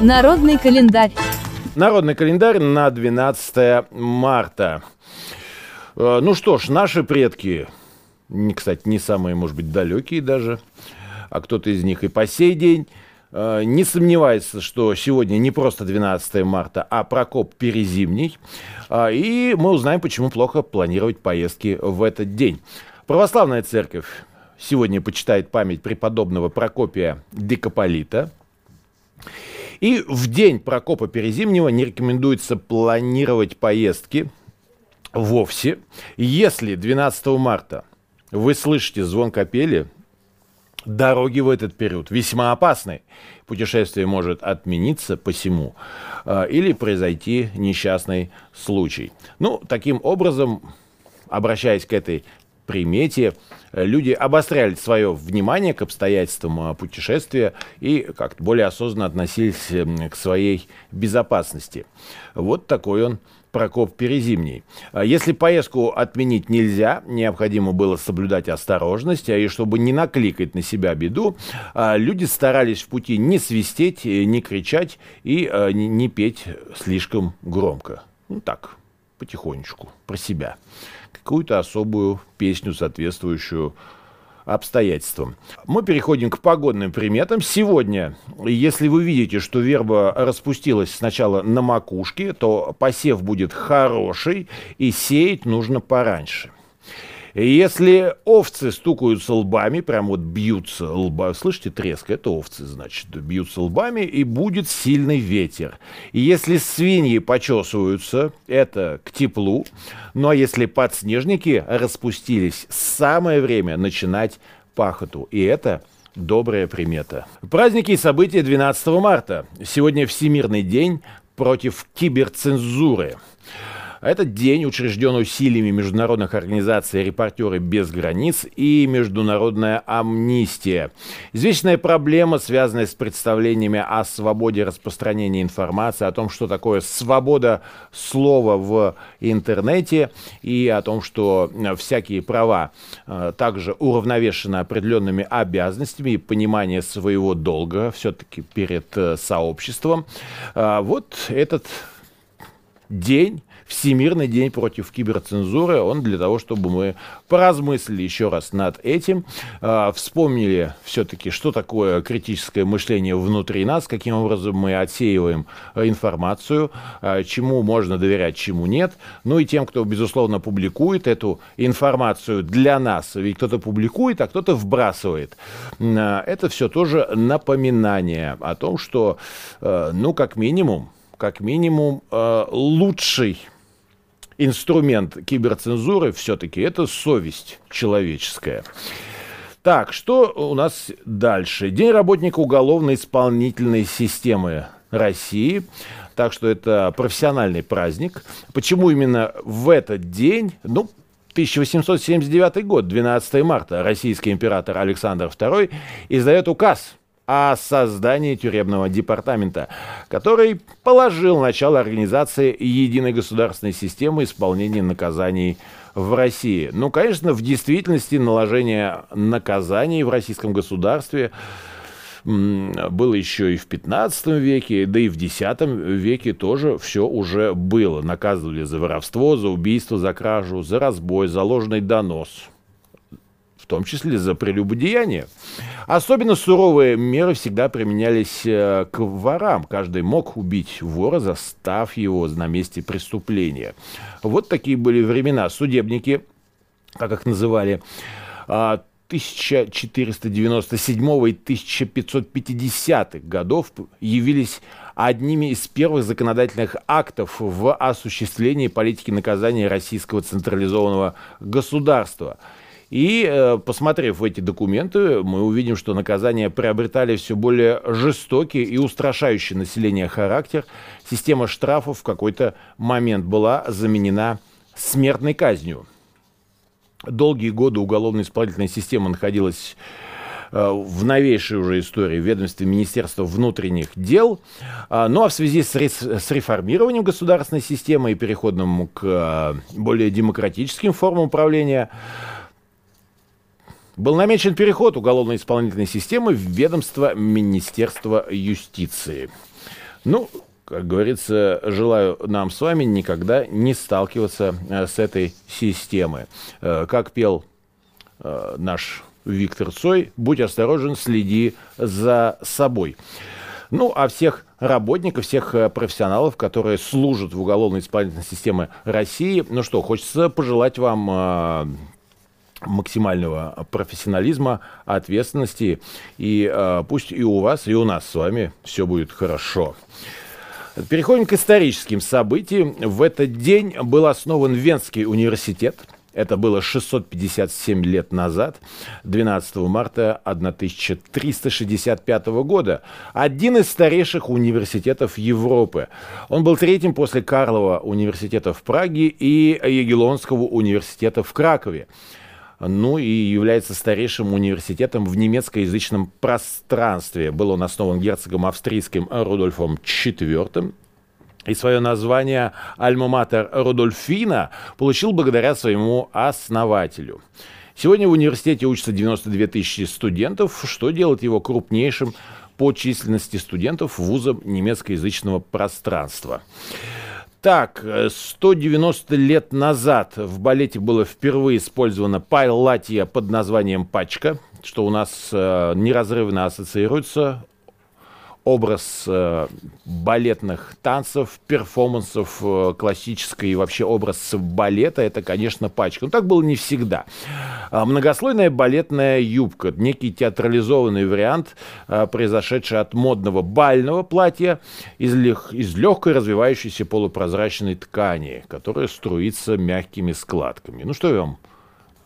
Народный календарь. Народный календарь на 12 марта. Э, ну что ж, наши предки, кстати, не самые, может быть, далекие даже, а кто-то из них и по сей день, э, не сомневается, что сегодня не просто 12 марта, а Прокоп Перезимний. А, и мы узнаем, почему плохо планировать поездки в этот день. Православная церковь сегодня почитает память преподобного Прокопия Декополита. И в день Прокопа Перезимнего не рекомендуется планировать поездки вовсе. Если 12 марта вы слышите звон капели, дороги в этот период весьма опасны. Путешествие может отмениться посему э, или произойти несчастный случай. Ну, таким образом, обращаясь к этой примете, люди обостряли свое внимание к обстоятельствам э, путешествия и как-то более осознанно относились к своей безопасности. Вот такой он Прокоп Перезимний. А если поездку отменить нельзя, необходимо было соблюдать осторожность, а и чтобы не накликать на себя беду, а, люди старались в пути не свистеть, э, не кричать и а, не петь слишком громко. Ну так, потихонечку, про себя. Какую-то особую песню, соответствующую обстоятельствам. Мы переходим к погодным приметам. Сегодня, если вы видите, что верба распустилась сначала на макушке, то посев будет хороший и сеять нужно пораньше. Если овцы стукаются лбами, прям вот бьются лба, слышите треск, это овцы, значит, бьются лбами, и будет сильный ветер. И если свиньи почесываются, это к теплу. Ну а если подснежники распустились, самое время начинать пахоту. И это добрая примета. Праздники и события 12 марта. Сегодня Всемирный день против киберцензуры. Этот день учрежден усилиями международных организаций «Репортеры без границ» и «Международная амнистия». Известная проблема, связанная с представлениями о свободе распространения информации, о том, что такое свобода слова в интернете и о том, что всякие права э, также уравновешены определенными обязанностями и понимание своего долга все-таки перед э, сообществом. А вот этот день Всемирный день против киберцензуры. Он для того, чтобы мы поразмыслили еще раз над этим, э, вспомнили все-таки, что такое критическое мышление внутри нас, каким образом мы отсеиваем информацию, э, чему можно доверять, чему нет. Ну и тем, кто, безусловно, публикует эту информацию для нас. Ведь кто-то публикует, а кто-то вбрасывает. Э, это все тоже напоминание о том, что, ну, как минимум, как минимум, лучший инструмент киберцензуры все-таки это совесть человеческая. Так, что у нас дальше? День работника уголовно-исполнительной системы России. Так что это профессиональный праздник. Почему именно в этот день? Ну, 1879 год, 12 марта, российский император Александр II издает указ о создании тюремного департамента, который положил начало организации единой государственной системы исполнения наказаний в России. Ну, конечно, в действительности наложение наказаний в российском государстве было еще и в 15 веке, да и в X веке тоже все уже было. Наказывали за воровство, за убийство, за кражу, за разбой, за ложный донос – в том числе за прелюбодеяние. Особенно суровые меры всегда применялись э, к ворам. Каждый мог убить вора, застав его на месте преступления. Вот такие были времена. Судебники, как их называли, 1497 и 1550 годов явились одними из первых законодательных актов в осуществлении политики наказания российского централизованного государства – и, э, посмотрев эти документы, мы увидим, что наказания приобретали все более жестокий и устрашающий население характер. Система штрафов в какой-то момент была заменена смертной казнью. Долгие годы уголовно-исполнительная система находилась э, в новейшей уже истории в ведомстве Министерства внутренних дел. А, ну а в связи с, реформированием государственной системы и переходом к э, более демократическим формам управления, был намечен переход уголовно-исполнительной системы в ведомство Министерства юстиции. Ну, как говорится, желаю нам с вами никогда не сталкиваться э, с этой системой. Э, как пел э, наш Виктор Цой, будь осторожен, следи за собой. Ну, а всех работников, всех профессионалов, которые служат в уголовно-исполнительной системе России, ну что, хочется пожелать вам максимального профессионализма, ответственности. И э, пусть и у вас, и у нас с вами все будет хорошо. Переходим к историческим событиям. В этот день был основан Венский университет. Это было 657 лет назад, 12 марта 1365 года. Один из старейших университетов Европы. Он был третьим после Карлова университета в Праге и Егелонского университета в Кракове ну и является старейшим университетом в немецкоязычном пространстве. Был он основан герцогом австрийским Рудольфом IV, и свое название «Альма-Матер Рудольфина» получил благодаря своему основателю. Сегодня в университете учатся 92 тысячи студентов, что делает его крупнейшим по численности студентов вузом немецкоязычного пространства. Так, 190 лет назад в балете было впервые использовано пайлатия под названием «Пачка», что у нас э, неразрывно ассоциируется образ э, балетных танцев, перформансов э, классической и вообще образ балета, это, конечно, пачка. Но так было не всегда. А многослойная балетная юбка, некий театрализованный вариант, э, произошедший от модного бального платья из, лег, из легкой развивающейся полупрозрачной ткани, которая струится мягкими складками. Ну что я вам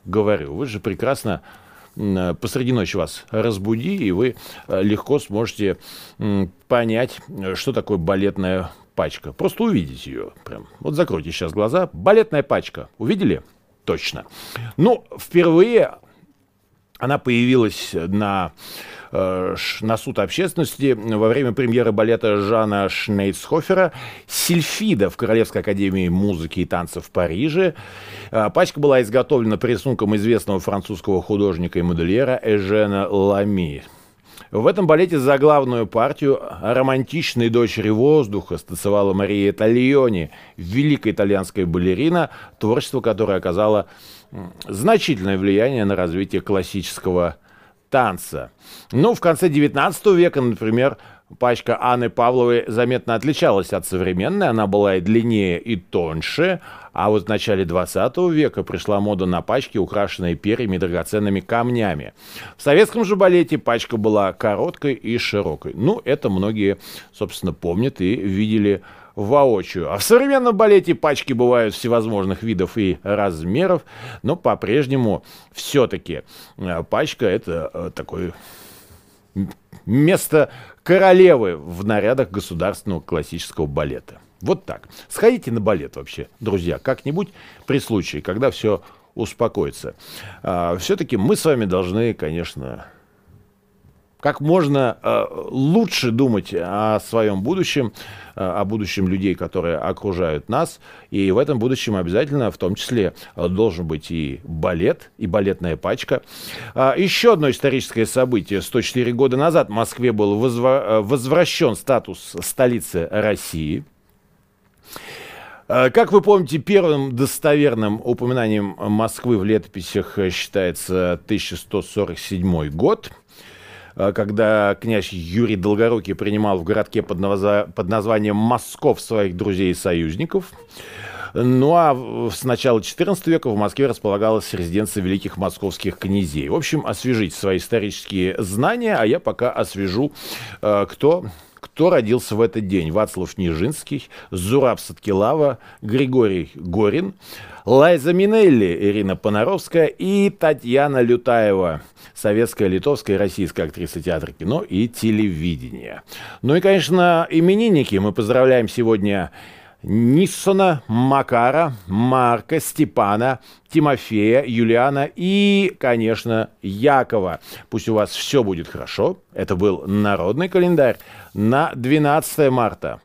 говорю, вы же прекрасно Э, посреди ночи вас разбуди, и вы э, легко сможете понять, что такое балетная пачка. Просто увидите ее. Прям. Вот закройте сейчас глаза. Балетная пачка. Увидели? Точно. Ну, впервые она появилась на Э, на суд общественности во время премьеры балета Жана Шнейцхофера «Сильфида» в Королевской академии музыки и танцев в Париже. Э, пачка была изготовлена по рисункам известного французского художника и модельера Эжена Лами. В этом балете за главную партию романтичной дочери воздуха станцевала Мария Итальони, великая итальянская балерина, творчество которой оказало значительное влияние на развитие классического танца. Ну, в конце 19 века, например, пачка Анны Павловой заметно отличалась от современной. Она была и длиннее, и тоньше. А вот в начале 20 века пришла мода на пачки, украшенные перьями и драгоценными камнями. В советском же балете пачка была короткой и широкой. Ну, это многие, собственно, помнят и видели воочию. А в современном балете пачки бывают всевозможных видов и размеров, но по-прежнему все-таки э, пачка это э, такой место королевы в нарядах государственного классического балета. Вот так. Сходите на балет вообще, друзья, как-нибудь при случае, когда все успокоится. А, все-таки мы с вами должны, конечно, как можно э, лучше думать о своем будущем, э, о будущем людей, которые окружают нас. И в этом будущем обязательно, в том числе, э, должен быть и балет, и балетная пачка. Э, еще одно историческое событие. 104 года назад в Москве был возва- э, возвращен статус столицы России. Э, как вы помните, первым достоверным упоминанием Москвы в летописях считается 1147 год – Э, когда князь Юрий Долгорукий принимал в городке под, назва... под названием Москов своих друзей и союзников. Ну а с начала XIV века в Москве располагалась резиденция великих московских князей. В общем, освежить свои исторические знания, а я пока освежу, э, кто кто родился в этот день? Вацлав Нижинский, Зураб Саткилава, Григорий Горин, Лайза Минелли, Ирина Понаровская и Татьяна Лютаева, советская, литовская и российская актриса театра, кино и телевидения. Ну и, конечно, именинники. Мы поздравляем сегодня Ниссона, Макара, Марка, Степана, Тимофея, Юлиана и, конечно, Якова. Пусть у вас все будет хорошо. Это был народный календарь на 12 марта.